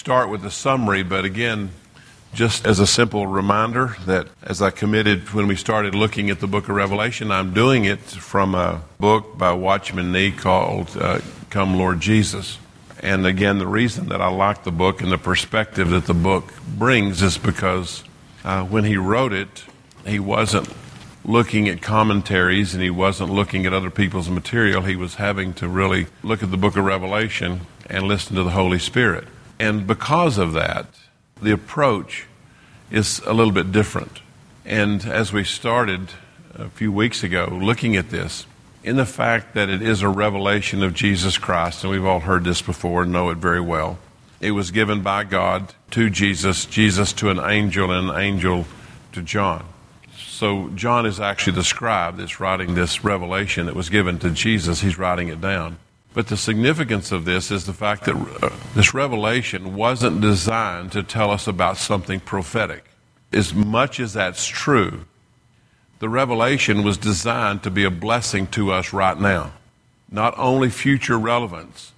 start with a summary, but again, just as a simple reminder that as I committed when we started looking at the book of Revelation, I'm doing it from a book by Watchman Nee called uh, Come Lord Jesus. And again, the reason that I like the book and the perspective that the book brings is because uh, when he wrote it, he wasn't looking at commentaries and he wasn't looking at other people's material. He was having to really look at the book of Revelation and listen to the Holy Spirit. And because of that, the approach is a little bit different. And as we started a few weeks ago looking at this, in the fact that it is a revelation of Jesus Christ, and we've all heard this before and know it very well. It was given by God to Jesus, Jesus to an angel, and an angel to John. So John is actually the scribe that's writing this revelation that was given to Jesus. He's writing it down. But the significance of this is the fact that uh, this revelation wasn't designed to tell us about something prophetic. As much as that's true, the revelation was designed to be a blessing to us right now, not only future relevance.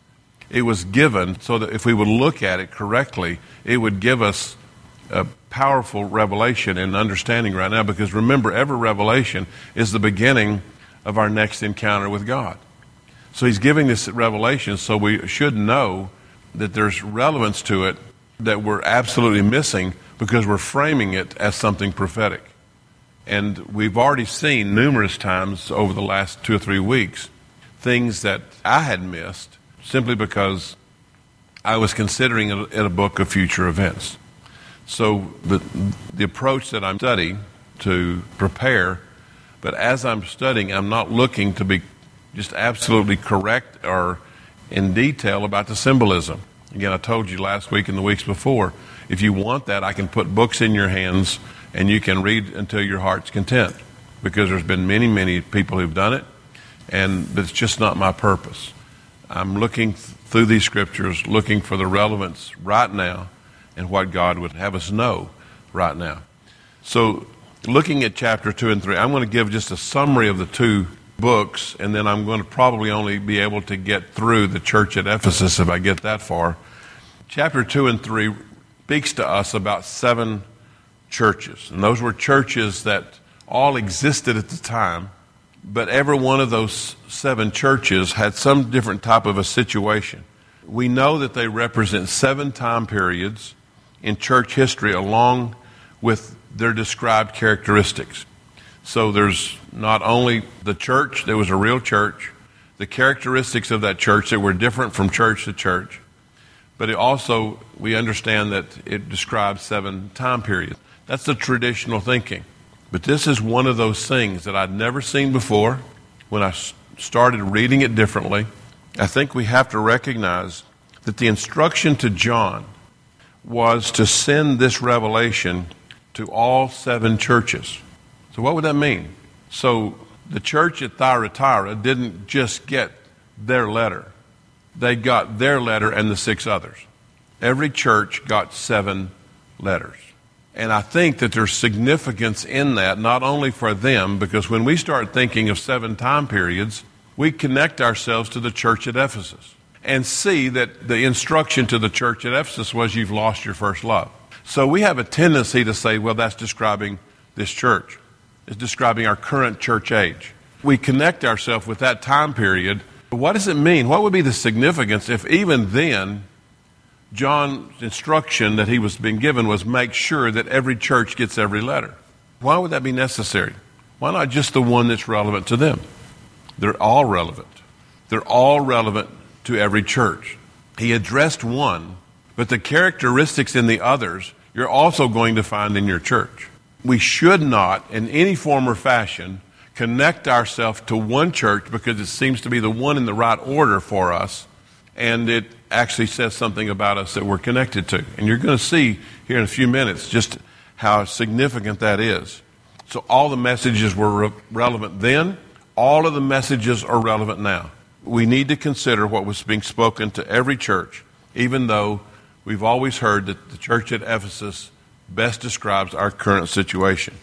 It was given so that if we would look at it correctly, it would give us a powerful revelation and understanding right now because remember, every revelation is the beginning of our next encounter with God. So he's giving this revelation, so we should know that there's relevance to it that we're absolutely missing because we're framing it as something prophetic. And we've already seen numerous times over the last two or three weeks things that I had missed simply because I was considering it a book of future events. So the, the approach that I'm studying to prepare, but as I'm studying, I'm not looking to be just absolutely correct or in detail about the symbolism. Again, I told you last week and the weeks before, if you want that, I can put books in your hands and you can read until your heart's content because there's been many, many people who've done it, and it's just not my purpose. I'm looking th- through these scriptures, looking for the relevance right now and what God would have us know right now. So, looking at chapter 2 and 3, I'm going to give just a summary of the two books, and then I'm going to probably only be able to get through the church at Ephesus if I get that far. Chapter 2 and 3 speaks to us about seven churches, and those were churches that all existed at the time, but every one of those seven churches had some different type of a situation. We know that they represent seven time periods in church history along with their described characteristics. So there's not only the church, there was a real church, the characteristics of that church that were different from church to church, but it also, we understand that it describes seven time periods. That's the traditional thinking. But this is one of those things that I'd never seen before when I started reading it differently. I think we have to recognize that the instruction to John was to send this revelation to all seven churches. So, what would that mean? So, the church at Thyatira didn't just get their letter, they got their letter and the six others. Every church got seven letters. And I think that there's significance in that, not only for them, because when we start thinking of seven time periods, we connect ourselves to the church at Ephesus and see that the instruction to the church at Ephesus was you've lost your first love. So we have a tendency to say, well, that's describing this church is describing our current church age. We connect ourselves with that time period. What does it mean? What would be the significance if even then John's instruction that he was being given was make sure that every church gets every letter? Why would that be necessary? Why not just the one that's relevant to them? They're all relevant. They're all relevant to every church. He addressed one, but the characteristics in the others you're also going to find in your church we should not, in any form or fashion, connect ourselves to one church because it seems to be the one in the right order for us, and it actually says something about us that we're connected to. And you're going to see here in a few minutes just how significant that is. So, all the messages were re- relevant then, all of the messages are relevant now. We need to consider what was being spoken to every church, even though we've always heard that the church at Ephesus best describes our current situation.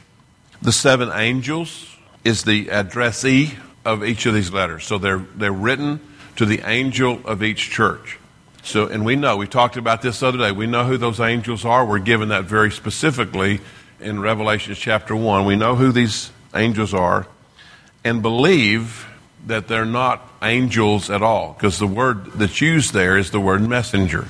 The seven angels is the addressee of each of these letters. So they're, they're written to the angel of each church. So, and we know, we talked about this the other day, we know who those angels are. We're given that very specifically in Revelation chapter 1. We know who these angels are and believe that they're not angels at all because the word that's used there is the word messenger.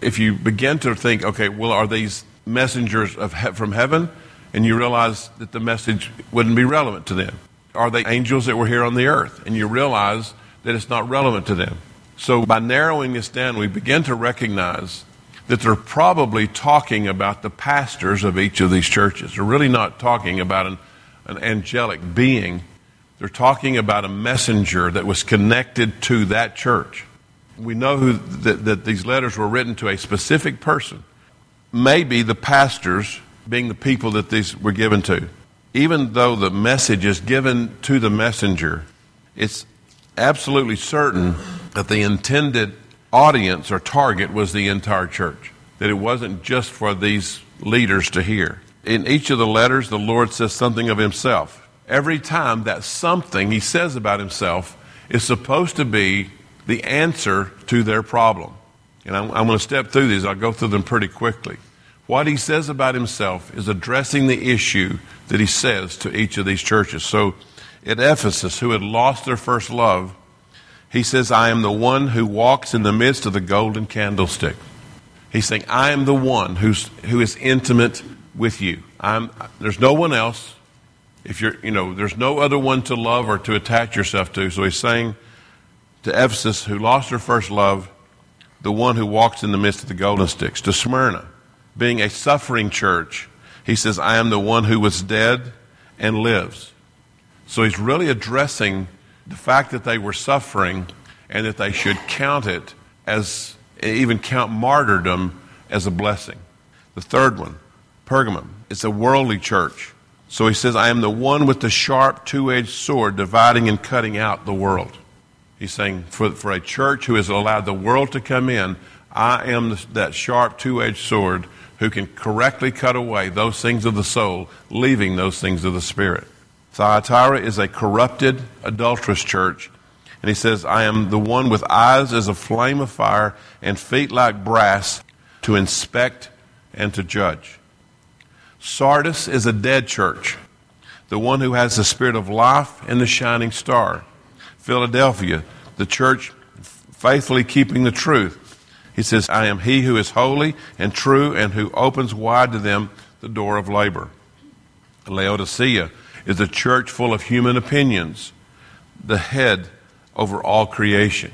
If you begin to think, okay, well, are these messengers of he- from heaven? And you realize that the message wouldn't be relevant to them. Are they angels that were here on the earth? And you realize that it's not relevant to them. So by narrowing this down, we begin to recognize that they're probably talking about the pastors of each of these churches. They're really not talking about an, an angelic being. They're talking about a messenger that was connected to that church. We know who, that, that these letters were written to a specific person. Maybe the pastors being the people that these were given to. Even though the message is given to the messenger, it's absolutely certain that the intended audience or target was the entire church, that it wasn't just for these leaders to hear. In each of the letters, the Lord says something of himself. Every time that something he says about himself is supposed to be the answer to their problem. And I'm, I'm going to step through these, I'll go through them pretty quickly. What he says about himself is addressing the issue that he says to each of these churches. So at Ephesus, who had lost their first love, he says, I am the one who walks in the midst of the golden candlestick. He's saying, I am the one who's, who is intimate with you. I'm, there's no one else. If you're, you know, there's no other one to love or to attach yourself to. So he's saying to Ephesus, who lost her first love, the one who walks in the midst of the golden sticks. To Smyrna, being a suffering church, he says, I am the one who was dead and lives. So he's really addressing the fact that they were suffering and that they should count it as, even count martyrdom as a blessing. The third one, Pergamum, it's a worldly church. So he says, I am the one with the sharp two edged sword dividing and cutting out the world. He's saying, for, for a church who has allowed the world to come in, I am that sharp two edged sword who can correctly cut away those things of the soul, leaving those things of the spirit. Thyatira is a corrupted, adulterous church. And he says, I am the one with eyes as a flame of fire and feet like brass to inspect and to judge. Sardis is a dead church, the one who has the spirit of life and the shining star. Philadelphia, the church faithfully keeping the truth. He says, I am he who is holy and true and who opens wide to them the door of labor. Laodicea is a church full of human opinions, the head over all creation.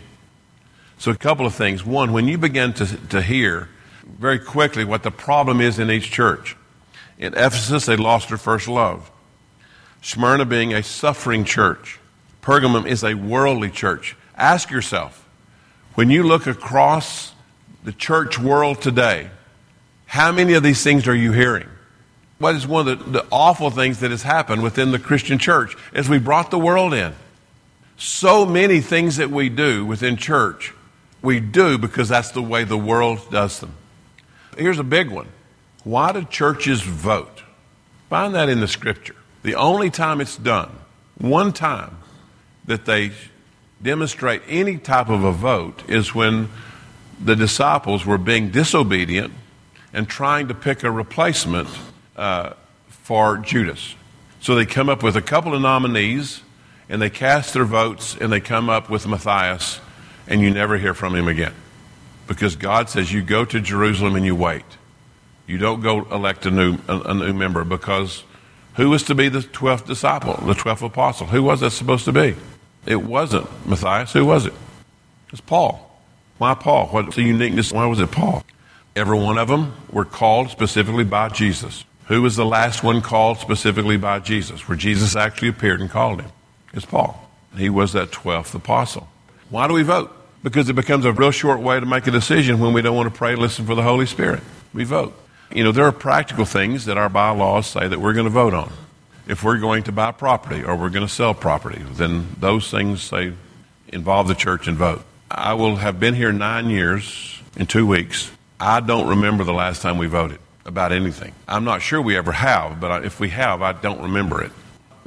So, a couple of things. One, when you begin to, to hear very quickly what the problem is in each church, in Ephesus, they lost their first love. Smyrna being a suffering church, Pergamum is a worldly church. Ask yourself, when you look across the church world today, how many of these things are you hearing? What is one of the, the awful things that has happened within the Christian church is we brought the world in. So many things that we do within church, we do because that's the way the world does them. Here's a big one. Why do churches vote? Find that in the scripture. The only time it's done, one time that they demonstrate any type of a vote is when the disciples were being disobedient and trying to pick a replacement uh, for Judas. So they come up with a couple of nominees and they cast their votes and they come up with Matthias and you never hear from him again. Because God says you go to Jerusalem and you wait. You don't go elect a new, a, a new member because who was to be the 12th disciple, the 12th apostle? Who was that supposed to be? It wasn't Matthias. Who was it? It's Paul. Why Paul? What's the uniqueness? Why was it Paul? Every one of them were called specifically by Jesus. Who was the last one called specifically by Jesus, where Jesus actually appeared and called him? It's Paul. He was that 12th apostle. Why do we vote? Because it becomes a real short way to make a decision when we don't want to pray, listen for the Holy Spirit. We vote. You know, there are practical things that our bylaws say that we're going to vote on. If we're going to buy property or we're going to sell property, then those things say involve the church and vote. I will have been here nine years in two weeks. I don't remember the last time we voted about anything. I'm not sure we ever have, but if we have, I don't remember it.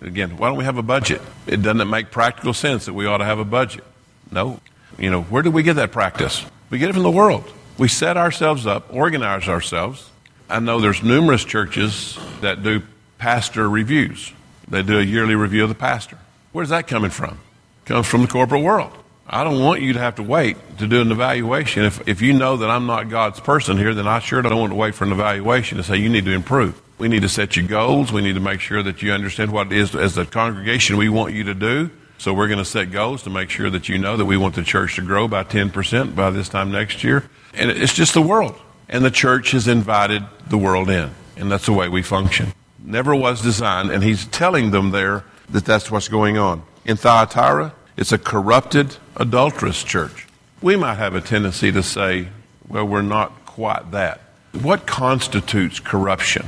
Again, why don't we have a budget? It doesn't make practical sense that we ought to have a budget. No. You know, where do we get that practice? We get it from the world. We set ourselves up, organize ourselves. I know there's numerous churches that do pastor reviews. They do a yearly review of the pastor. Where's that coming from? It comes from the corporate world. I don't want you to have to wait to do an evaluation. If, if you know that I'm not God's person here, then I sure don't want to wait for an evaluation to say you need to improve. We need to set you goals. We need to make sure that you understand what it is as a congregation we want you to do. So we're going to set goals to make sure that you know that we want the church to grow by 10% by this time next year. And it's just the world. And the church has invited the world in. And that's the way we function. Never was designed. And he's telling them there that that's what's going on. In Thyatira, it's a corrupted, adulterous church. We might have a tendency to say, well, we're not quite that. What constitutes corruption?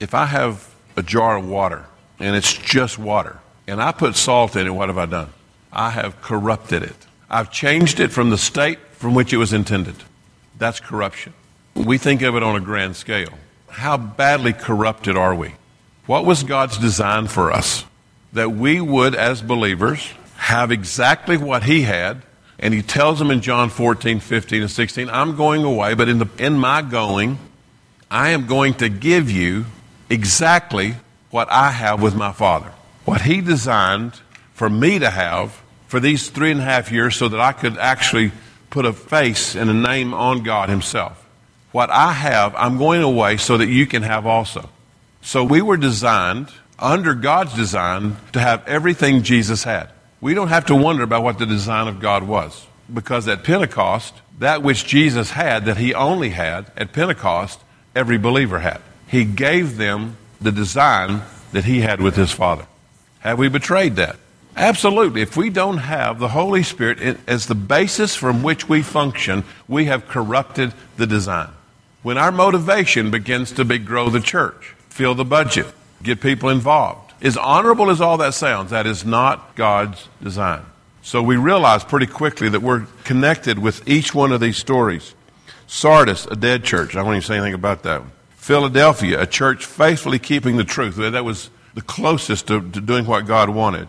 If I have a jar of water and it's just water, and I put salt in it, what have I done? I have corrupted it. I've changed it from the state from which it was intended. That's corruption. We think of it on a grand scale. How badly corrupted are we? What was God's design for us? That we would, as believers, have exactly what He had. And He tells them in John 14, 15, and 16, I'm going away, but in, the, in my going, I am going to give you exactly what I have with my Father. What He designed for me to have for these three and a half years so that I could actually put a face and a name on God Himself. What I have, I'm going away so that you can have also. So we were designed, under God's design, to have everything Jesus had. We don't have to wonder about what the design of God was. Because at Pentecost, that which Jesus had, that He only had, at Pentecost, every believer had. He gave them the design that He had with His Father. Have we betrayed that? Absolutely. If we don't have the Holy Spirit as the basis from which we function, we have corrupted the design. When our motivation begins to be grow the church, fill the budget, get people involved, as honorable as all that sounds, that is not God's design. So we realize pretty quickly that we're connected with each one of these stories. Sardis, a dead church. I won't even say anything about that. Philadelphia, a church faithfully keeping the truth. That was the closest to, to doing what God wanted.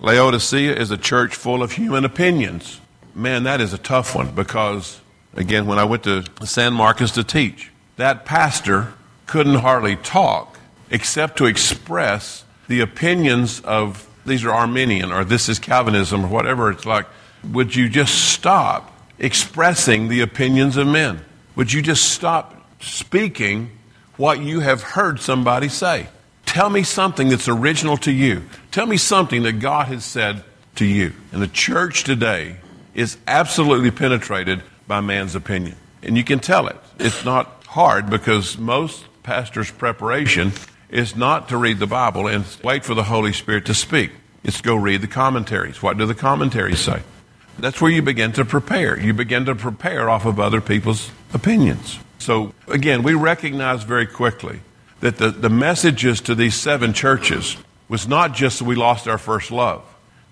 Laodicea is a church full of human opinions. Man, that is a tough one because, again, when I went to San Marcos to teach, that pastor couldn't hardly talk except to express the opinions of these are Arminian or this is Calvinism or whatever. It's like, would you just stop expressing the opinions of men? Would you just stop speaking what you have heard somebody say? Tell me something that's original to you. Tell me something that God has said to you. And the church today is absolutely penetrated by man's opinion. And you can tell it. It's not hard because most pastors' preparation is not to read the Bible and wait for the Holy Spirit to speak. It's go read the commentaries. What do the commentaries say? That's where you begin to prepare. You begin to prepare off of other people's opinions. So, again, we recognize very quickly that the, the messages to these seven churches was not just that we lost our first love.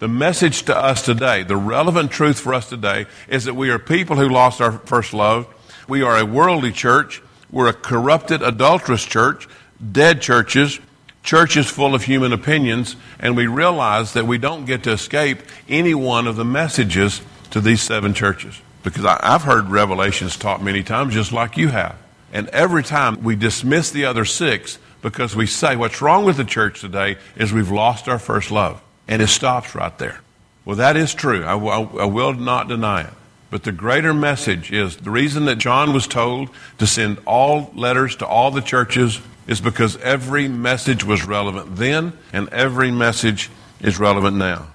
The message to us today, the relevant truth for us today, is that we are people who lost our first love. We are a worldly church. We're a corrupted, adulterous church, dead churches, churches full of human opinions, and we realize that we don't get to escape any one of the messages to these seven churches. Because I, I've heard Revelations taught many times, just like you have. And every time we dismiss the other six because we say what's wrong with the church today is we've lost our first love. And it stops right there. Well, that is true. I, I, I will not deny it. But the greater message is the reason that John was told to send all letters to all the churches is because every message was relevant then and every message is relevant now.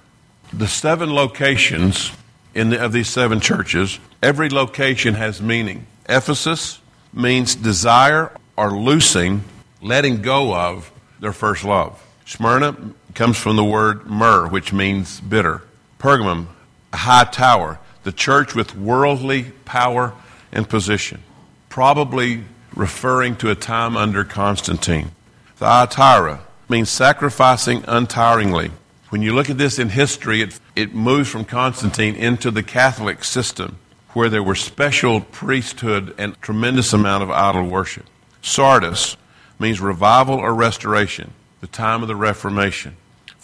The seven locations in the, of these seven churches, every location has meaning. Ephesus, means desire or loosing, letting go of their first love. Smyrna comes from the word myrrh, which means bitter. Pergamum, a high tower, the church with worldly power and position, probably referring to a time under Constantine. Thyatira means sacrificing untiringly. When you look at this in history, it, it moves from Constantine into the Catholic system where there were special priesthood and tremendous amount of idol worship. Sardis means revival or restoration, the time of the Reformation.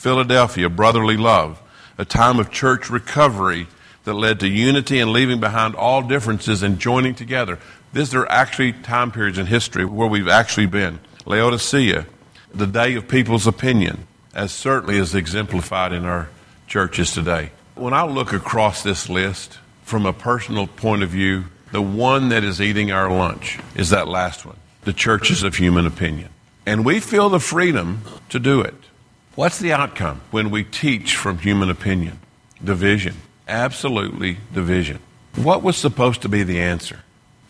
Philadelphia, brotherly love, a time of church recovery that led to unity and leaving behind all differences and joining together. These are actually time periods in history where we've actually been. Laodicea, the day of people's opinion, as certainly is exemplified in our churches today. When I look across this list from a personal point of view, the one that is eating our lunch is that last one the churches of human opinion. And we feel the freedom to do it. What's the outcome when we teach from human opinion? Division. Absolutely division. What was supposed to be the answer?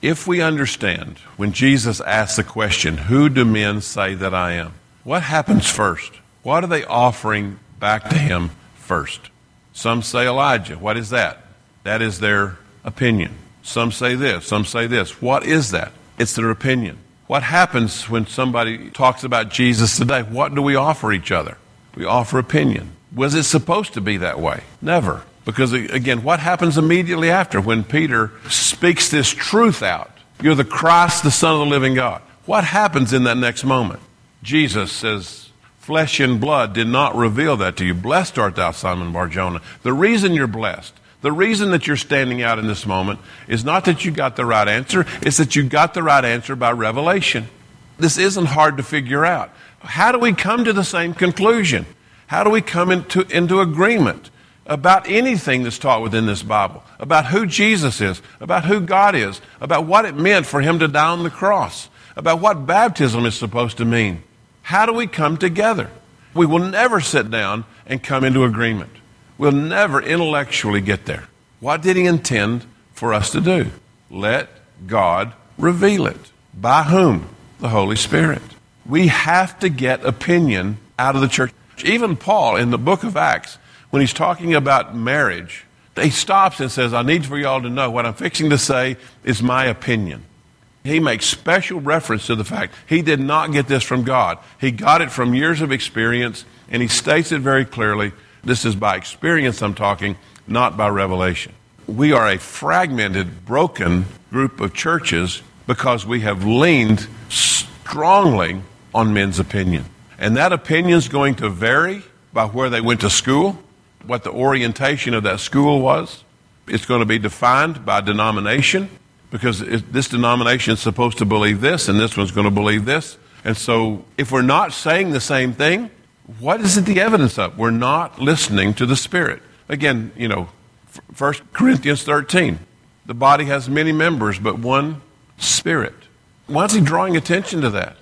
If we understand when Jesus asks the question, Who do men say that I am? What happens first? What are they offering back to him first? Some say Elijah. What is that? That is their opinion. Some say this, some say this. What is that? It's their opinion. What happens when somebody talks about Jesus today? What do we offer each other? We offer opinion. Was it supposed to be that way? Never. Because again, what happens immediately after when Peter speaks this truth out? You're the Christ, the Son of the living God. What happens in that next moment? Jesus says, Flesh and blood did not reveal that to you. Blessed art thou, Simon Barjona. The reason you're blessed the reason that you're standing out in this moment is not that you got the right answer, it's that you got the right answer by revelation. This isn't hard to figure out. How do we come to the same conclusion? How do we come into, into agreement about anything that's taught within this Bible? About who Jesus is, about who God is, about what it meant for Him to die on the cross, about what baptism is supposed to mean? How do we come together? We will never sit down and come into agreement. We'll never intellectually get there. What did he intend for us to do? Let God reveal it. By whom? The Holy Spirit. We have to get opinion out of the church. Even Paul in the book of Acts, when he's talking about marriage, he stops and says, I need for y'all to know what I'm fixing to say is my opinion. He makes special reference to the fact he did not get this from God. He got it from years of experience, and he states it very clearly this is by experience I'm talking, not by revelation. We are a fragmented, broken group of churches because we have leaned strongly on men's opinion. And that opinion is going to vary by where they went to school, what the orientation of that school was. It's going to be defined by denomination because this denomination is supposed to believe this and this one's going to believe this. And so if we're not saying the same thing, what is it the evidence of? We're not listening to the Spirit. Again, you know, 1 Corinthians 13. The body has many members, but one Spirit. Why is he drawing attention to that?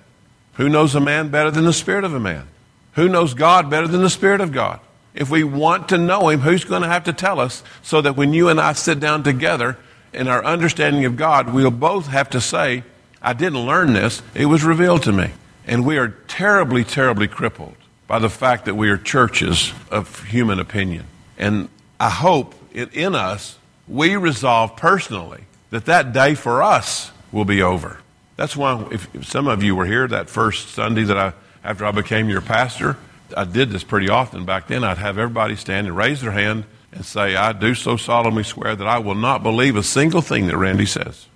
Who knows a man better than the Spirit of a man? Who knows God better than the Spirit of God? If we want to know Him, who's going to have to tell us so that when you and I sit down together in our understanding of God, we'll both have to say, I didn't learn this, it was revealed to me. And we are terribly, terribly crippled by the fact that we are churches of human opinion. And I hope it, in us, we resolve personally that that day for us will be over. That's why, if, if some of you were here that first Sunday that I, after I became your pastor, I did this pretty often back then. I'd have everybody stand and raise their hand and say, I do so solemnly swear that I will not believe a single thing that Randy says.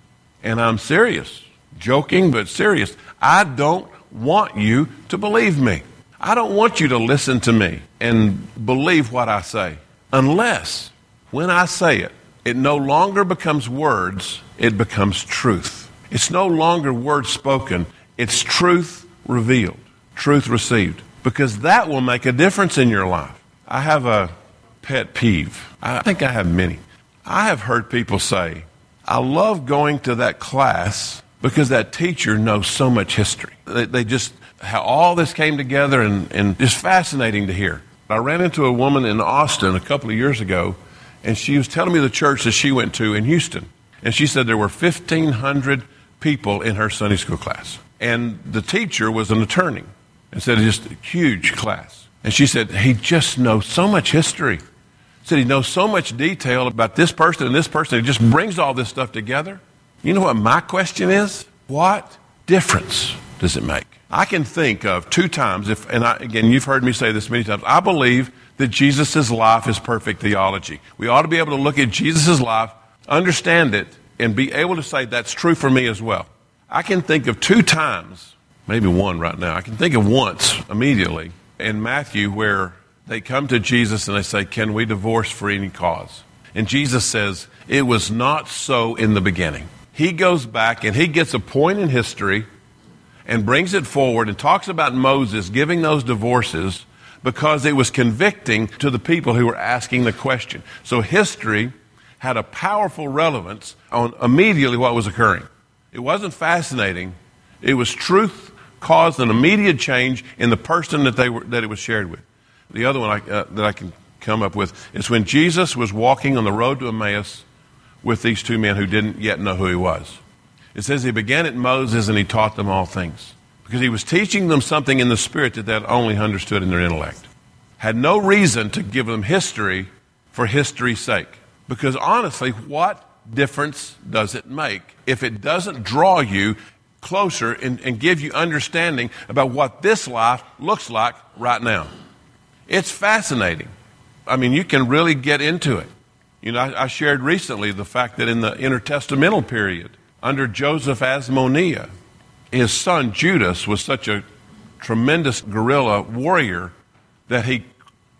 And I'm serious, joking, but serious. I don't want you to believe me. I don't want you to listen to me and believe what I say unless when I say it, it no longer becomes words, it becomes truth. It's no longer words spoken, it's truth revealed, truth received, because that will make a difference in your life. I have a pet peeve. I think I have many. I have heard people say, I love going to that class because that teacher knows so much history. They, they just how all this came together and, and just fascinating to hear. I ran into a woman in Austin a couple of years ago, and she was telling me the church that she went to in Houston. And she said there were 1,500 people in her Sunday school class. And the teacher was an attorney and said, just a huge class. And she said, he just knows so much history. Said he knows so much detail about this person and this person. He just brings all this stuff together. You know what my question is? What difference does it make? I can think of two times, if, and I, again, you've heard me say this many times. I believe that Jesus' life is perfect theology. We ought to be able to look at Jesus' life, understand it, and be able to say that's true for me as well. I can think of two times, maybe one right now. I can think of once immediately in Matthew where they come to Jesus and they say, Can we divorce for any cause? And Jesus says, It was not so in the beginning. He goes back and he gets a point in history and brings it forward and talks about Moses giving those divorces because it was convicting to the people who were asking the question. So history had a powerful relevance on immediately what was occurring. It wasn't fascinating. It was truth caused an immediate change in the person that, they were, that it was shared with. The other one I, uh, that I can come up with is when Jesus was walking on the road to Emmaus with these two men who didn't yet know who he was. It says he began at Moses and he taught them all things because he was teaching them something in the spirit that they only understood in their intellect. Had no reason to give them history for history's sake. Because honestly, what difference does it make if it doesn't draw you closer and, and give you understanding about what this life looks like right now? It's fascinating. I mean, you can really get into it. You know, I, I shared recently the fact that in the intertestamental period, under Joseph Asmoneah, his son Judas was such a tremendous guerrilla warrior that he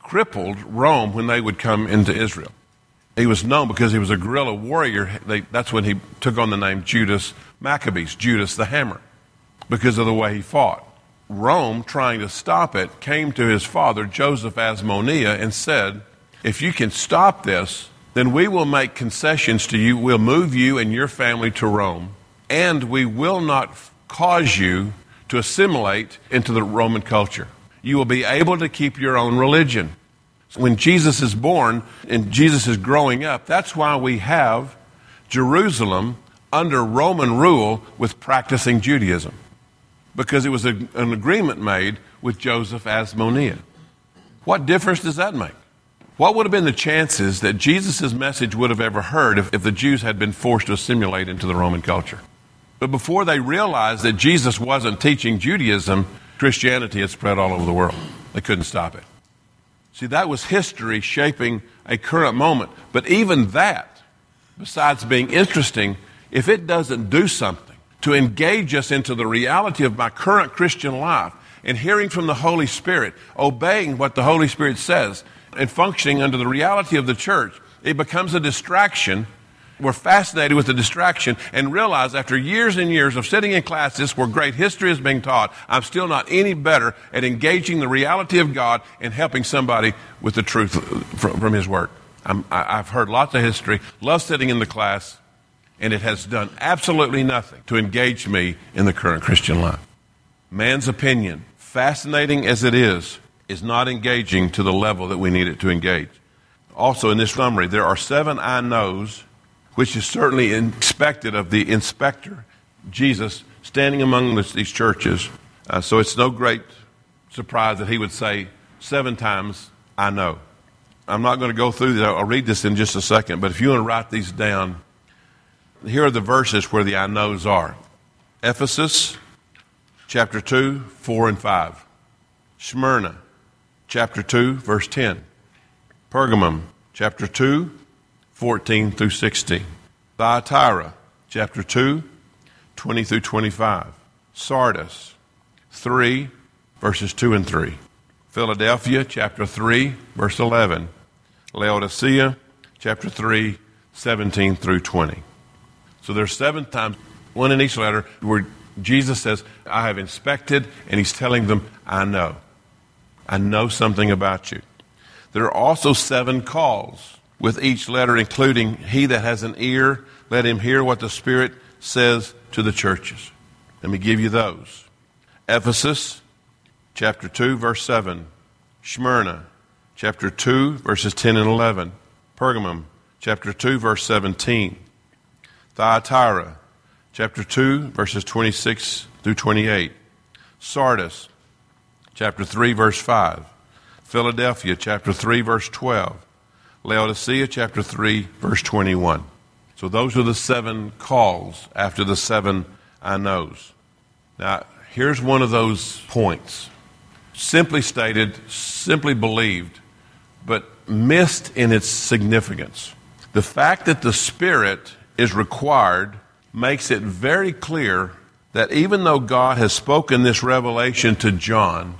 crippled Rome when they would come into Israel. He was known because he was a guerrilla warrior. They, that's when he took on the name Judas Maccabees, Judas the Hammer, because of the way he fought. Rome, trying to stop it, came to his father, Joseph Asmoneah, and said, If you can stop this, then we will make concessions to you. We'll move you and your family to Rome, and we will not cause you to assimilate into the Roman culture. You will be able to keep your own religion. When Jesus is born and Jesus is growing up, that's why we have Jerusalem under Roman rule with practicing Judaism because it was a, an agreement made with Joseph Asmoneah. What difference does that make? What would have been the chances that Jesus' message would have ever heard if, if the Jews had been forced to assimilate into the Roman culture? But before they realized that Jesus wasn't teaching Judaism, Christianity had spread all over the world. They couldn't stop it. See, that was history shaping a current moment. But even that, besides being interesting, if it doesn't do something, to engage us into the reality of my current Christian life and hearing from the Holy Spirit, obeying what the Holy Spirit says, and functioning under the reality of the church, it becomes a distraction. We're fascinated with the distraction and realize after years and years of sitting in classes where great history is being taught, I'm still not any better at engaging the reality of God and helping somebody with the truth from, from His Word. i have heard lots of history, love sitting in the class, and it has done absolutely nothing to engage me in the current Christian life. Man's opinion, fascinating as it is, is not engaging to the level that we need it to engage. Also, in this summary, there are seven I knows, which is certainly expected of the inspector, Jesus, standing among these churches. Uh, so it's no great surprise that he would say seven times, I know. I'm not going to go through that. I'll read this in just a second, but if you want to write these down, here are the verses where the I knows are Ephesus, chapter 2, 4 and 5. Smyrna, chapter 2, verse 10. Pergamum, chapter 2, 14 through 16. Thyatira, chapter 2, 20 through 25. Sardis, 3, verses 2 and 3. Philadelphia, chapter 3, verse 11. Laodicea, chapter 3, 17 through 20. So there's seven times, one in each letter, where Jesus says, I have inspected, and he's telling them, I know. I know something about you. There are also seven calls with each letter, including, He that has an ear, let him hear what the Spirit says to the churches. Let me give you those. Ephesus, chapter 2, verse 7. Smyrna, chapter 2, verses 10 and 11. Pergamum, chapter 2, verse 17. Thyatira, chapter 2, verses 26 through 28. Sardis, chapter 3, verse 5. Philadelphia, chapter 3, verse 12. Laodicea, chapter 3, verse 21. So those are the seven calls after the seven I knows. Now, here's one of those points. Simply stated, simply believed, but missed in its significance. The fact that the Spirit is required makes it very clear that even though God has spoken this revelation to John,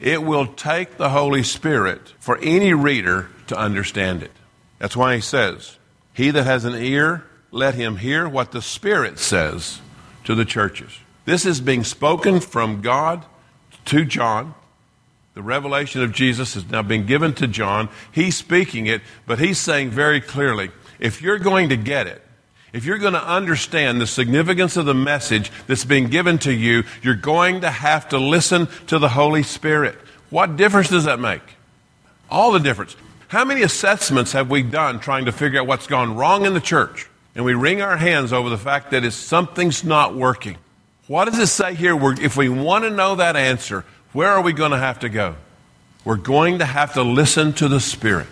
it will take the Holy Spirit for any reader to understand it. That's why he says, He that has an ear, let him hear what the Spirit says to the churches. This is being spoken from God to John. The revelation of Jesus has now been given to John. He's speaking it, but he's saying very clearly if you're going to get it, if you're going to understand the significance of the message that's being given to you, you're going to have to listen to the Holy Spirit. What difference does that make? All the difference. How many assessments have we done trying to figure out what's gone wrong in the church? And we wring our hands over the fact that something's not working. What does it say here? We're, if we want to know that answer, where are we going to have to go? We're going to have to listen to the Spirit.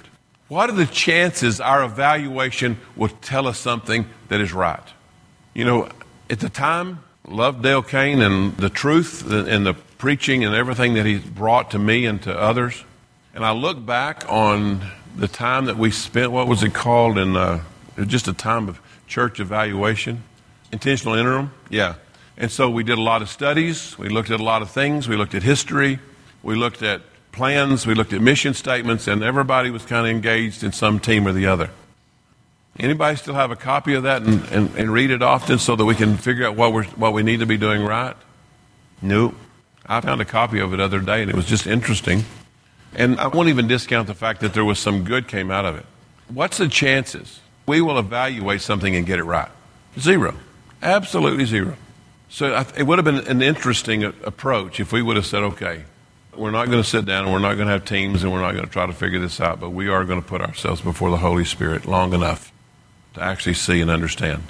What are the chances our evaluation will tell us something that is right? You know, at the time, loved Dale Kane and the truth and the preaching and everything that he brought to me and to others. And I look back on the time that we spent, what was it called? In uh, just a time of church evaluation, intentional interim. Yeah. And so we did a lot of studies. We looked at a lot of things. We looked at history. We looked at plans. We looked at mission statements, and everybody was kind of engaged in some team or the other. Anybody still have a copy of that and, and, and read it often so that we can figure out what, we're, what we need to be doing right? Nope. I found a copy of it the other day, and it was just interesting. And I won't even discount the fact that there was some good came out of it. What's the chances we will evaluate something and get it right? Zero. Absolutely zero. So it would have been an interesting approach if we would have said, okay, we're not going to sit down and we're not going to have teams and we're not going to try to figure this out, but we are going to put ourselves before the Holy Spirit long enough to actually see and understand.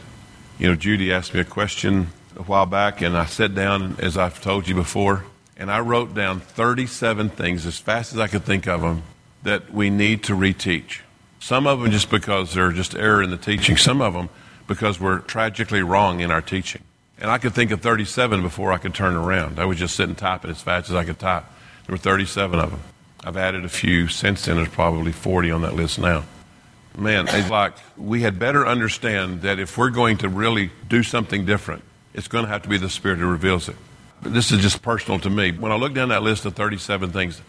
You know, Judy asked me a question a while back, and I sat down, as I've told you before, and I wrote down 37 things as fast as I could think of them that we need to reteach. Some of them just because they're just error in the teaching, some of them because we're tragically wrong in our teaching. And I could think of 37 before I could turn around. I was just sitting it as fast as I could type. There were 37 of them. I've added a few since then. There's probably 40 on that list now. Man, it's like we had better understand that if we're going to really do something different, it's going to have to be the Spirit who reveals it. This is just personal to me. When I look down that list of 37 things,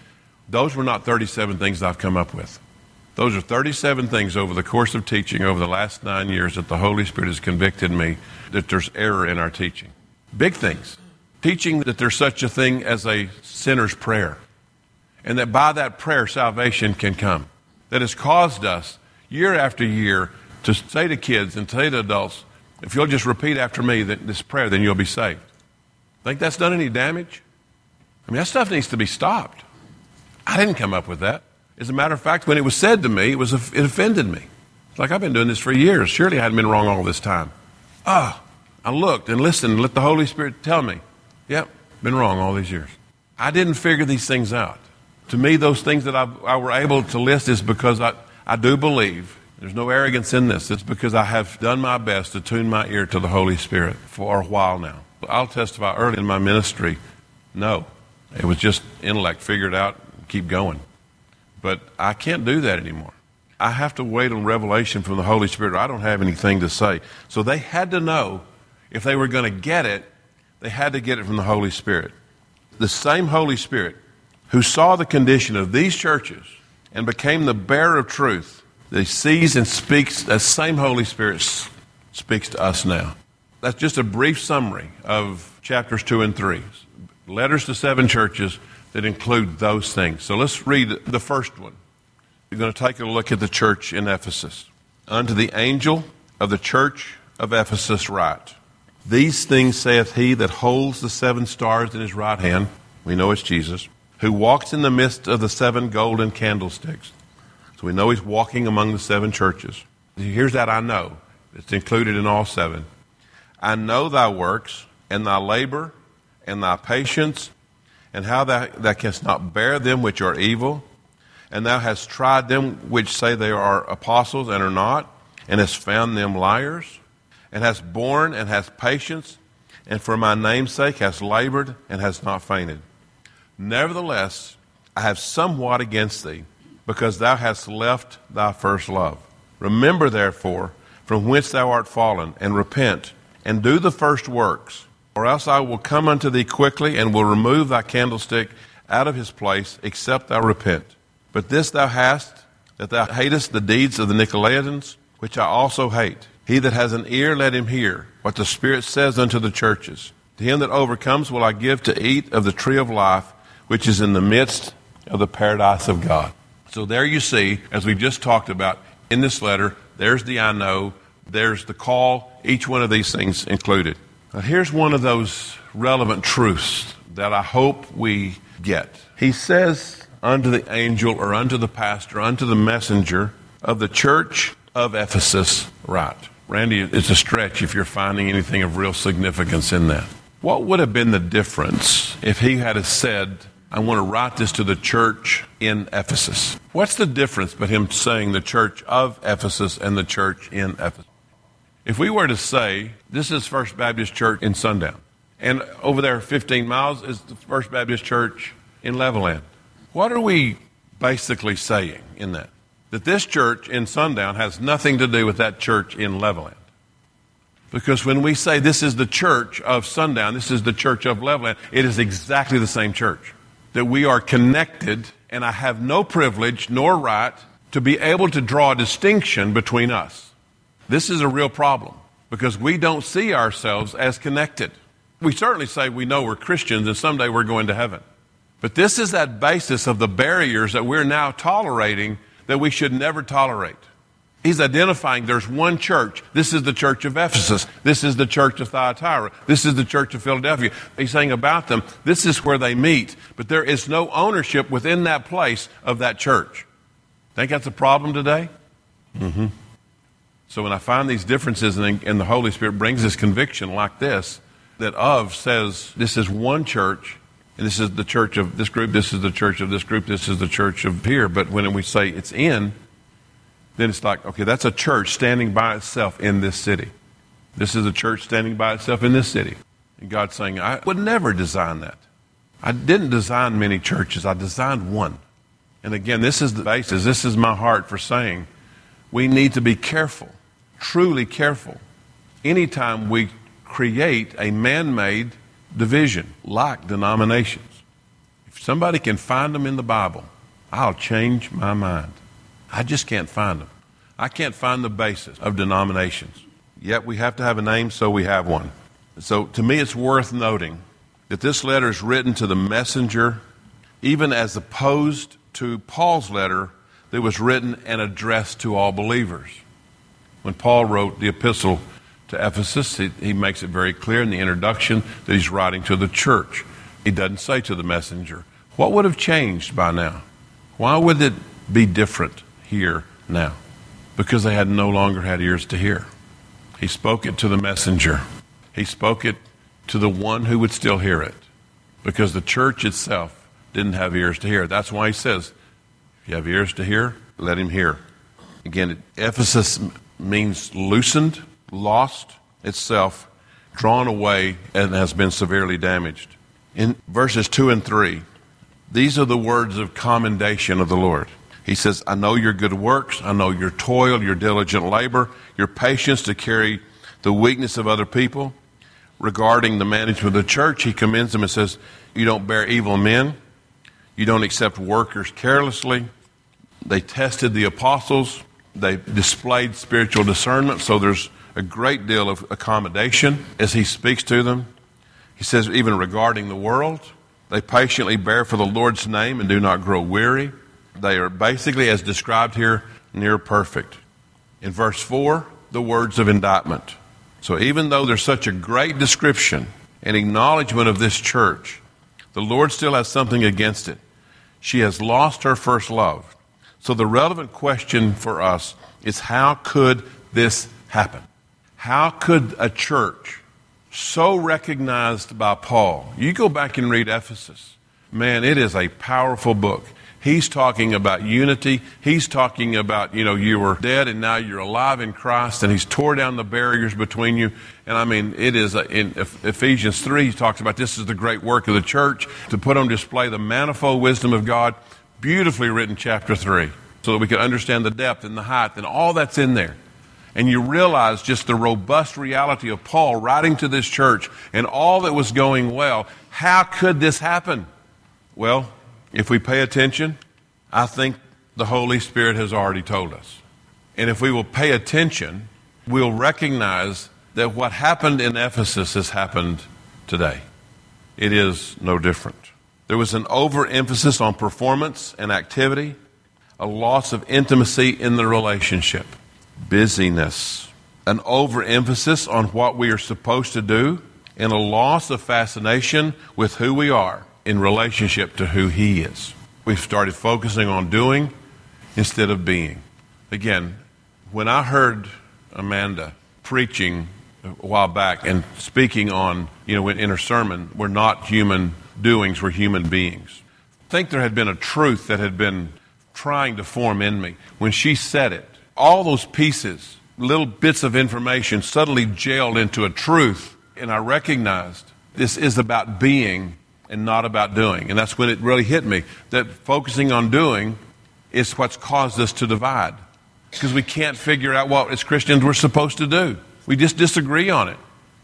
those were not 37 things I've come up with. Those are 37 things over the course of teaching over the last nine years that the Holy Spirit has convicted me that there's error in our teaching. Big things. Teaching that there's such a thing as a sinner's prayer, and that by that prayer salvation can come. That has caused us year after year to say to kids and say to adults, if you'll just repeat after me this prayer, then you'll be saved. Think that's done any damage? I mean, that stuff needs to be stopped. I didn't come up with that. As a matter of fact, when it was said to me, it, was, it offended me. It's like, I've been doing this for years. Surely I hadn't been wrong all this time. Ah, I looked and listened and let the Holy Spirit tell me, yep, been wrong all these years. I didn't figure these things out. To me, those things that I, I were able to list is because I, I do believe, there's no arrogance in this, it's because I have done my best to tune my ear to the Holy Spirit for a while now. I'll testify early in my ministry, no. It was just intellect, figured out, keep going. But I can't do that anymore. I have to wait on revelation from the Holy Spirit. I don't have anything to say. So they had to know if they were going to get it, they had to get it from the Holy Spirit. The same Holy Spirit who saw the condition of these churches and became the bearer of truth, that sees and speaks, that same Holy Spirit speaks to us now. That's just a brief summary of chapters 2 and 3. Letters to seven churches that include those things. So let's read the first one. We're going to take a look at the church in Ephesus. Unto the angel of the church of Ephesus write, These things saith he that holds the seven stars in his right hand, we know it's Jesus, who walks in the midst of the seven golden candlesticks. So we know he's walking among the seven churches. Here's that I know. It's included in all seven. I know thy works, and thy labor, and thy patience, and how thou, thou canst not bear them which are evil, and thou hast tried them which say they are apostles and are not, and hast found them liars, and hast borne and hast patience, and for my name's sake hast labored and hast not fainted. Nevertheless, I have somewhat against thee, because thou hast left thy first love. Remember, therefore, from whence thou art fallen, and repent, and do the first works or else I will come unto thee quickly and will remove thy candlestick out of his place, except thou repent. But this thou hast, that thou hatest the deeds of the Nicolaitans, which I also hate. He that has an ear, let him hear what the Spirit says unto the churches. To him that overcomes will I give to eat of the tree of life, which is in the midst of the paradise of God. So there you see, as we've just talked about in this letter, there's the I know, there's the call, each one of these things included. Now here's one of those relevant truths that I hope we get. He says unto the angel or unto the pastor, unto the messenger of the church of Ephesus, right. Randy, it's a stretch if you're finding anything of real significance in that. What would have been the difference if he had said, I want to write this to the church in Ephesus? What's the difference between him saying the church of Ephesus and the church in Ephesus? If we were to say, this is First Baptist Church in Sundown, and over there 15 miles is the First Baptist Church in Levelland, what are we basically saying in that? That this church in Sundown has nothing to do with that church in Levelland. Because when we say this is the church of Sundown, this is the church of Levelland, it is exactly the same church. That we are connected, and I have no privilege nor right to be able to draw a distinction between us. This is a real problem because we don't see ourselves as connected. We certainly say we know we're Christians and someday we're going to heaven. But this is that basis of the barriers that we're now tolerating that we should never tolerate. He's identifying there's one church. This is the church of Ephesus. This is the church of Thyatira. This is the church of Philadelphia. He's saying about them, this is where they meet, but there is no ownership within that place of that church. Think that's a problem today? Mm-hmm. So when I find these differences and, and the Holy Spirit brings this conviction like this, that of says this is one church, and this is the church of this group, this is the church of this group, this is the church of here. But when we say it's in, then it's like, okay, that's a church standing by itself in this city. This is a church standing by itself in this city. And God's saying, I would never design that. I didn't design many churches, I designed one. And again, this is the basis. This is my heart for saying we need to be careful, truly careful, anytime we create a man made division like denominations. If somebody can find them in the Bible, I'll change my mind. I just can't find them. I can't find the basis of denominations. Yet we have to have a name, so we have one. So to me, it's worth noting that this letter is written to the messenger, even as opposed to Paul's letter that was written and addressed to all believers. When Paul wrote the epistle to Ephesus, he, he makes it very clear in the introduction that he's writing to the church. He doesn't say to the messenger. What would have changed by now? Why would it be different? here now because they had no longer had ears to hear. He spoke it to the messenger, he spoke it to the one who would still hear it because the church itself didn't have ears to hear. That's why he says, if you have ears to hear, let him hear. Again, Ephesus means loosened, lost itself, drawn away, and has been severely damaged. In verses 2 and 3, these are the words of commendation of the Lord. He says, I know your good works. I know your toil, your diligent labor, your patience to carry the weakness of other people. Regarding the management of the church, he commends them and says, You don't bear evil men. You don't accept workers carelessly. They tested the apostles. They displayed spiritual discernment. So there's a great deal of accommodation as he speaks to them. He says, even regarding the world, they patiently bear for the Lord's name and do not grow weary. They are basically, as described here, near perfect. In verse 4, the words of indictment. So even though there's such a great description and acknowledgement of this church, the Lord still has something against it. She has lost her first love. So the relevant question for us is how could this happen? How could a church so recognized by Paul? You go back and read Ephesus. Man, it is a powerful book. He's talking about unity. He's talking about, you know, you were dead and now you're alive in Christ, and He's tore down the barriers between you. And I mean, it is a, in Ephesians 3, he talks about this is the great work of the church to put on display the manifold wisdom of God. Beautifully written, chapter 3, so that we can understand the depth and the height and all that's in there. And you realize just the robust reality of Paul writing to this church and all that was going well. How could this happen? Well, if we pay attention, I think the Holy Spirit has already told us. And if we will pay attention, we'll recognize that what happened in Ephesus has happened today. It is no different. There was an overemphasis on performance and activity, a loss of intimacy in the relationship, busyness, an overemphasis on what we are supposed to do, and a loss of fascination with who we are in relationship to who He is. We've started focusing on doing instead of being. Again, when I heard Amanda preaching a while back and speaking on, you know, in her sermon, we're not human doings, we're human beings. I think there had been a truth that had been trying to form in me. When she said it, all those pieces, little bits of information, suddenly jailed into a truth, and I recognized this is about being and not about doing. And that's when it really hit me that focusing on doing is what's caused us to divide because we can't figure out what, as Christians, we're supposed to do. We just disagree on it.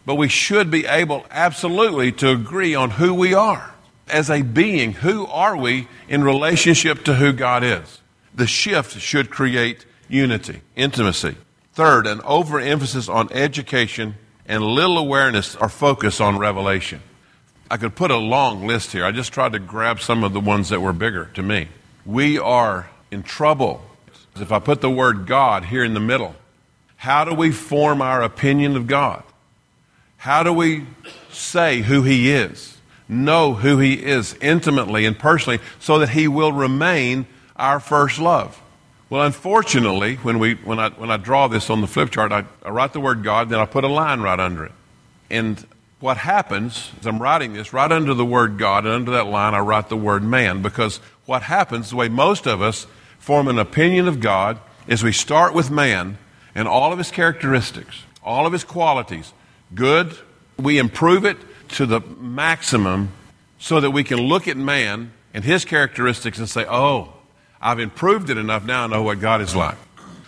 But we should be able, absolutely, to agree on who we are. As a being, who are we in relationship to who God is? The shift should create unity, intimacy. Third, an overemphasis on education and little awareness or focus on revelation. I could put a long list here. I just tried to grab some of the ones that were bigger to me. We are in trouble if I put the word God here in the middle, how do we form our opinion of God? How do we say who He is? Know who He is intimately and personally so that He will remain our first love. Well, unfortunately, when, we, when, I, when I draw this on the flip chart, I, I write the word God, then I put a line right under it. And what happens is I'm writing this right under the word God, and under that line I write the word man, because what happens, the way most of us form an opinion of God is we start with man and all of his characteristics, all of his qualities. Good, we improve it to the maximum so that we can look at man and his characteristics and say, oh, I've improved it enough, now I know what God is like.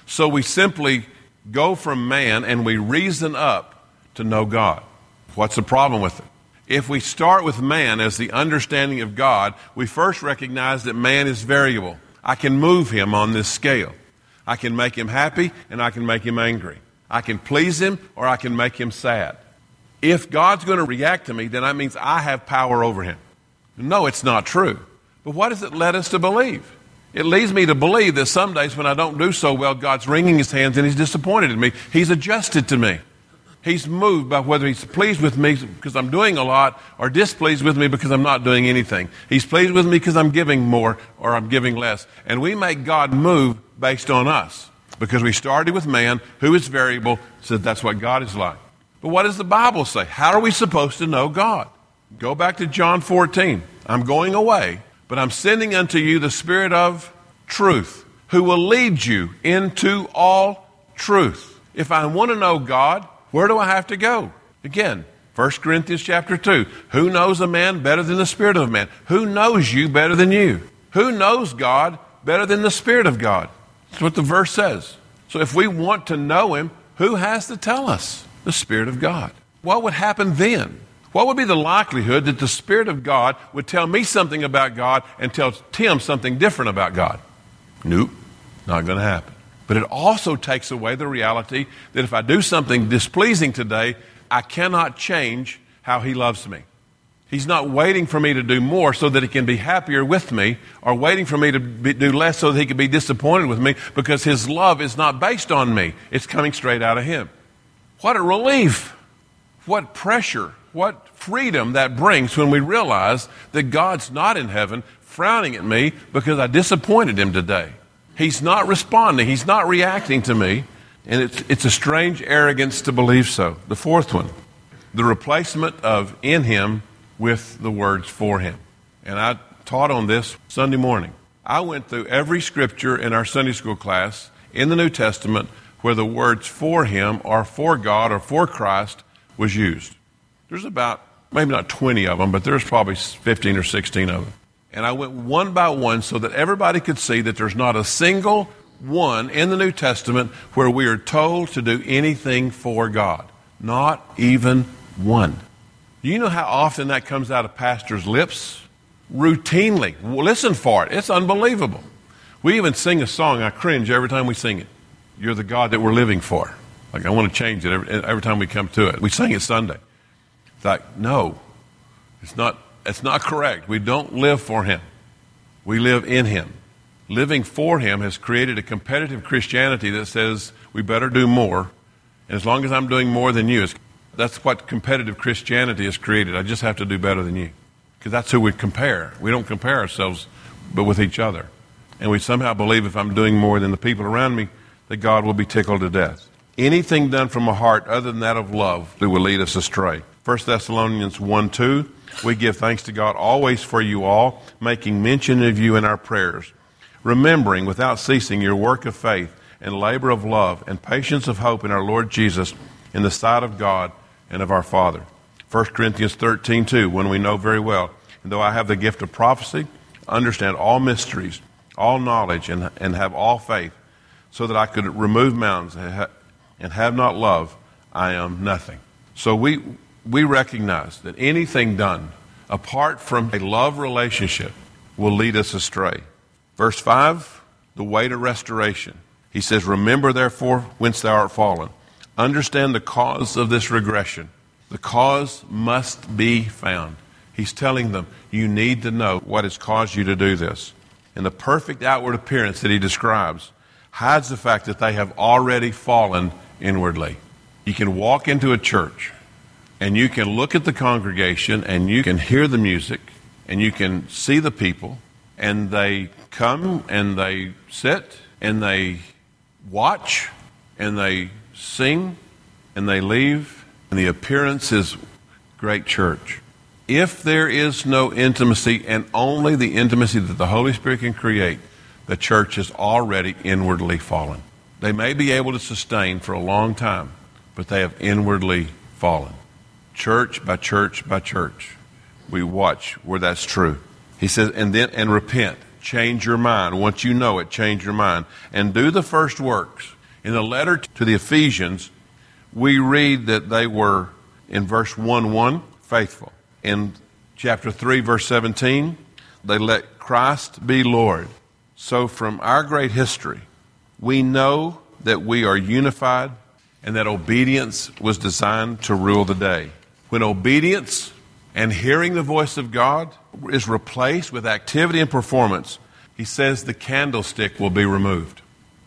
So we simply go from man and we reason up to know God. What's the problem with it? If we start with man as the understanding of God, we first recognize that man is variable. I can move him on this scale. I can make him happy and I can make him angry. I can please him or I can make him sad. If God's going to react to me, then that means I have power over him. No, it's not true. But what does it lead us to believe? It leads me to believe that some days when I don't do so well, God's wringing his hands and he's disappointed in me. He's adjusted to me. He's moved by whether he's pleased with me because I'm doing a lot or displeased with me because I'm not doing anything. He's pleased with me because I'm giving more or I'm giving less. And we make God move based on us because we started with man who is variable, said that's what God is like. But what does the Bible say? How are we supposed to know God? Go back to John 14. I'm going away, but I'm sending unto you the Spirit of truth who will lead you into all truth. If I want to know God, where do I have to go? Again, 1 Corinthians chapter 2. Who knows a man better than the Spirit of man? Who knows you better than you? Who knows God better than the Spirit of God? That's what the verse says. So if we want to know Him, who has to tell us? The Spirit of God. What would happen then? What would be the likelihood that the Spirit of God would tell me something about God and tell Tim something different about God? Nope, not going to happen. But it also takes away the reality that if I do something displeasing today, I cannot change how He loves me. He's not waiting for me to do more so that He can be happier with me, or waiting for me to be, do less so that He can be disappointed with me, because His love is not based on me. It's coming straight out of Him. What a relief! What pressure! What freedom that brings when we realize that God's not in heaven frowning at me because I disappointed Him today. He's not responding, he's not reacting to me. And it's, it's a strange arrogance to believe so. The fourth one, the replacement of in him with the words for him. And I taught on this Sunday morning. I went through every scripture in our Sunday school class in the New Testament where the words for him or for God or for Christ was used. There's about, maybe not 20 of them, but there's probably 15 or 16 of them. And I went one by one so that everybody could see that there's not a single one in the New Testament where we are told to do anything for God. Not even one. Do you know how often that comes out of pastors' lips? Routinely. Listen for it. It's unbelievable. We even sing a song. I cringe every time we sing it. You're the God that we're living for. Like, I want to change it every, every time we come to it. We sing it Sunday. It's like, no, it's not, it's not correct. We don't live for Him, we live in Him. Living for Him has created a competitive Christianity that says we better do more. And as long as I'm doing more than you, that's what competitive Christianity has created. I just have to do better than you. Because that's who we compare. We don't compare ourselves, but with each other. And we somehow believe if I'm doing more than the people around me, that God will be tickled to death. Anything done from a heart other than that of love that will lead us astray. 1 Thessalonians 1 2, we give thanks to God always for you all, making mention of you in our prayers, remembering without ceasing your work of faith and labor of love and patience of hope in our Lord Jesus in the sight of God and of our Father. 1 Corinthians 13 2, when we know very well, and though I have the gift of prophecy, understand all mysteries, all knowledge, and, and have all faith, so that I could remove mountains and have not love, I am nothing. So we, we recognize that anything done apart from a love relationship will lead us astray. Verse 5, the way to restoration. He says, Remember therefore whence thou art fallen. Understand the cause of this regression. The cause must be found. He's telling them, You need to know what has caused you to do this. And the perfect outward appearance that he describes hides the fact that they have already fallen inwardly. You can walk into a church and you can look at the congregation and you can hear the music and you can see the people and they come and they sit and they watch and they sing and they leave and the appearance is great church. If there is no intimacy and only the intimacy that the Holy Spirit can create, the church is already inwardly fallen. They may be able to sustain for a long time, but they have inwardly fallen. Church by church by church. We watch where that's true. He says, and then, and repent. Change your mind. Once you know it, change your mind. And do the first works. In the letter to the Ephesians, we read that they were, in verse 1 1, faithful. In chapter 3, verse 17, they let Christ be Lord. So, from our great history, we know that we are unified and that obedience was designed to rule the day. When obedience and hearing the voice of God is replaced with activity and performance, he says the candlestick will be removed.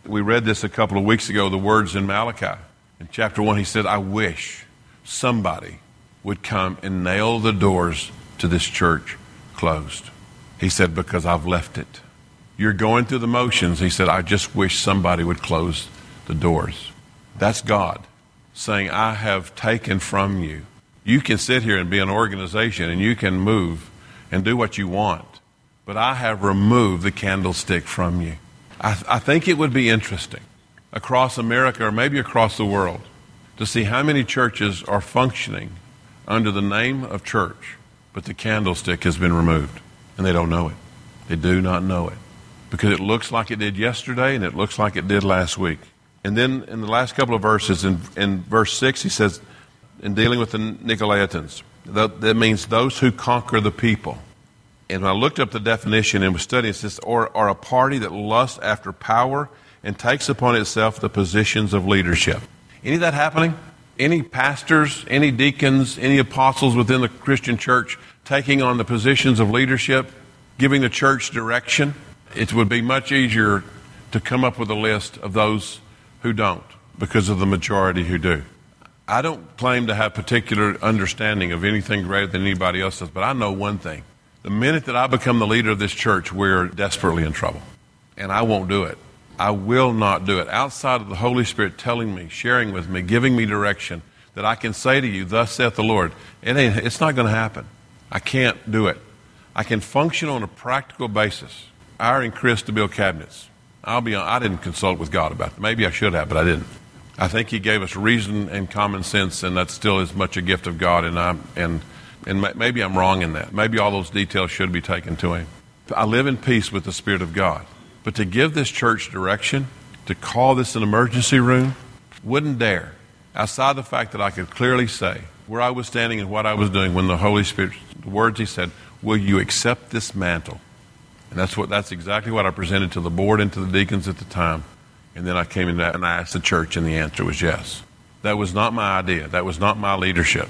We read this a couple of weeks ago, the words in Malachi. In chapter 1, he said, I wish somebody would come and nail the doors to this church closed. He said, because I've left it. You're going through the motions. He said, I just wish somebody would close the doors. That's God saying, I have taken from you. You can sit here and be an organization and you can move and do what you want, but I have removed the candlestick from you. I, th- I think it would be interesting across America or maybe across the world to see how many churches are functioning under the name of church, but the candlestick has been removed and they don't know it. They do not know it because it looks like it did yesterday and it looks like it did last week. And then in the last couple of verses, in, in verse 6, he says, in dealing with the Nicolaitans, that, that means those who conquer the people. And when I looked up the definition and was studying, it says, or are a party that lusts after power and takes upon itself the positions of leadership. Any of that happening? Any pastors, any deacons, any apostles within the Christian church taking on the positions of leadership, giving the church direction? It would be much easier to come up with a list of those who don't because of the majority who do. I don't claim to have particular understanding of anything greater than anybody else does, but I know one thing. The minute that I become the leader of this church, we're desperately in trouble. And I won't do it. I will not do it. Outside of the Holy Spirit telling me, sharing with me, giving me direction, that I can say to you, Thus saith the Lord, it ain't, it's not going to happen. I can't do it. I can function on a practical basis hiring Chris to build cabinets. I'll be I didn't consult with God about it. Maybe I should have, but I didn't. I think He gave us reason and common sense, and that's still as much a gift of God. And I'm and and maybe I'm wrong in that. Maybe all those details should be taken to Him. I live in peace with the Spirit of God. But to give this church direction, to call this an emergency room, wouldn't dare. Outside the fact that I could clearly say where I was standing and what I was doing when the Holy Spirit, the words He said, Will you accept this mantle? And that's, what, that's exactly what I presented to the board and to the deacons at the time. And then I came in and I asked the church, and the answer was yes. That was not my idea. That was not my leadership.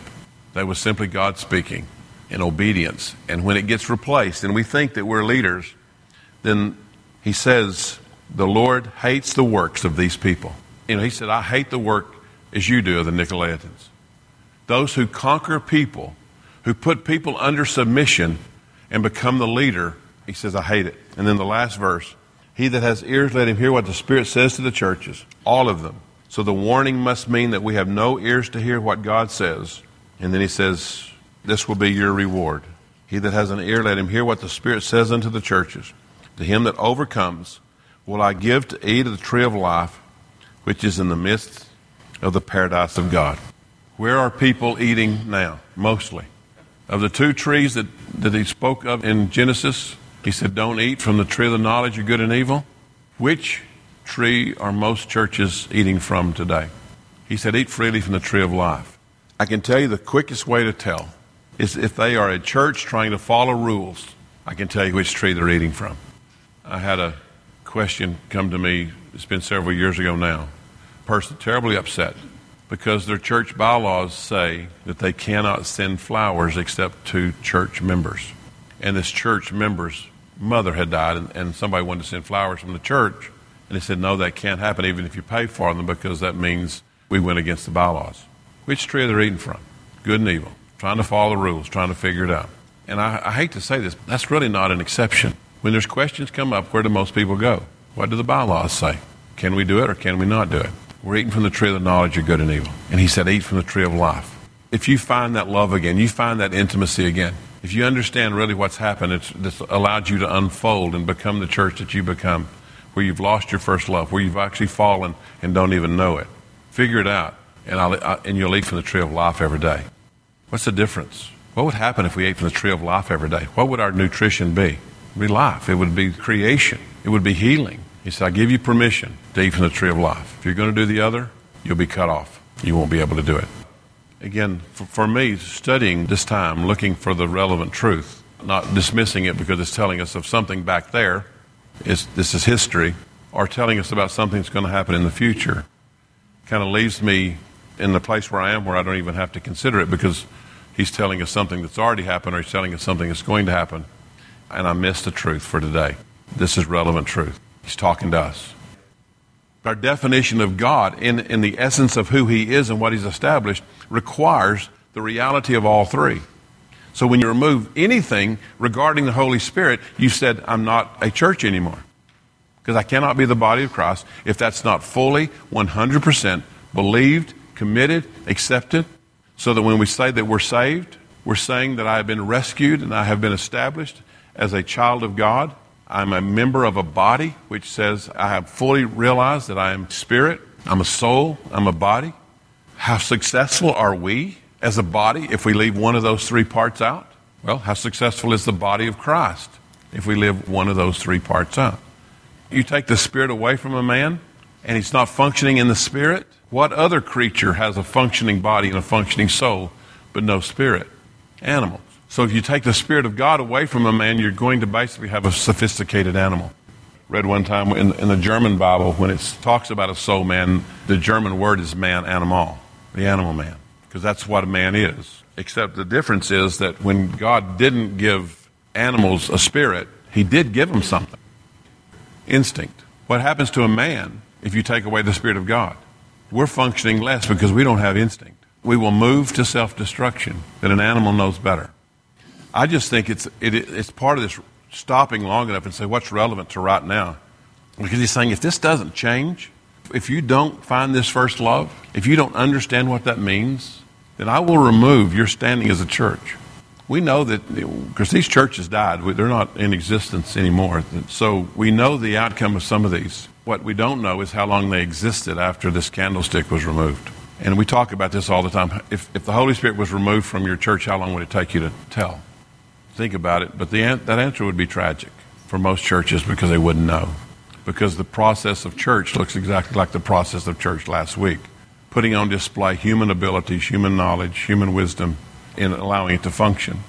That was simply God speaking in obedience. And when it gets replaced, and we think that we're leaders, then he says, The Lord hates the works of these people. You know, he said, I hate the work as you do of the Nicolaitans. Those who conquer people, who put people under submission and become the leader, he says, I hate it. And then the last verse He that has ears, let him hear what the Spirit says to the churches, all of them. So the warning must mean that we have no ears to hear what God says. And then he says, This will be your reward. He that has an ear, let him hear what the Spirit says unto the churches. To him that overcomes, will I give to eat of the tree of life, which is in the midst of the paradise of God. Where are people eating now? Mostly. Of the two trees that, that he spoke of in Genesis, he said, Don't eat from the tree of the knowledge of good and evil. Which tree are most churches eating from today? He said, Eat freely from the tree of life. I can tell you the quickest way to tell is if they are a church trying to follow rules, I can tell you which tree they're eating from. I had a question come to me, it's been several years ago now. Person terribly upset because their church bylaws say that they cannot send flowers except to church members. And this church member's mother had died, and, and somebody wanted to send flowers from the church. And they said, no, that can't happen even if you pay for them because that means we went against the bylaws. Which tree are they eating from? Good and evil. Trying to follow the rules, trying to figure it out. And I, I hate to say this, but that's really not an exception. When there's questions come up, where do most people go? What do the bylaws say? Can we do it or can we not do it? We're eating from the tree of the knowledge of good and evil. And he said, Eat from the tree of life. If you find that love again, you find that intimacy again, if you understand really what's happened, it's, it's allowed you to unfold and become the church that you become, where you've lost your first love, where you've actually fallen and don't even know it. Figure it out, and, I, and you'll eat from the tree of life every day. What's the difference? What would happen if we ate from the tree of life every day? What would our nutrition be? It would be life. It would be creation. It would be healing. He said, I give you permission to eat from the tree of life. If you're going to do the other, you'll be cut off. You won't be able to do it. Again, for, for me, studying this time, looking for the relevant truth, not dismissing it because it's telling us of something back there, it's, this is history, or telling us about something that's going to happen in the future, kind of leaves me in the place where I am where I don't even have to consider it because he's telling us something that's already happened or he's telling us something that's going to happen. And I miss the truth for today. This is relevant truth. He's talking to us. Our definition of God, in, in the essence of who He is and what He's established, requires the reality of all three. So when you remove anything regarding the Holy Spirit, you said, I'm not a church anymore. Because I cannot be the body of Christ if that's not fully, 100% believed, committed, accepted. So that when we say that we're saved, we're saying that I have been rescued and I have been established as a child of God. I'm a member of a body which says I have fully realized that I am spirit, I'm a soul, I'm a body. How successful are we as a body if we leave one of those three parts out? Well, how successful is the body of Christ if we leave one of those three parts out? You take the spirit away from a man and he's not functioning in the spirit. What other creature has a functioning body and a functioning soul but no spirit? Animals. So if you take the Spirit of God away from a man, you're going to basically have a sophisticated animal. Read one time in, in the German Bible, when it talks about a soul man, the German word is man animal, the animal man, because that's what a man is. Except the difference is that when God didn't give animals a spirit, he did give them something instinct. What happens to a man if you take away the Spirit of God? We're functioning less because we don't have instinct. We will move to self destruction, that an animal knows better. I just think it's, it, it's part of this stopping long enough and say what's relevant to right now. Because he's saying if this doesn't change, if you don't find this first love, if you don't understand what that means, then I will remove your standing as a church. We know that because these churches died, they're not in existence anymore. So we know the outcome of some of these. What we don't know is how long they existed after this candlestick was removed. And we talk about this all the time. If, if the Holy Spirit was removed from your church, how long would it take you to tell? think about it, but the, that answer would be tragic for most churches because they wouldn't know. Because the process of church looks exactly like the process of church last week putting on display human abilities, human knowledge, human wisdom, in allowing it to function.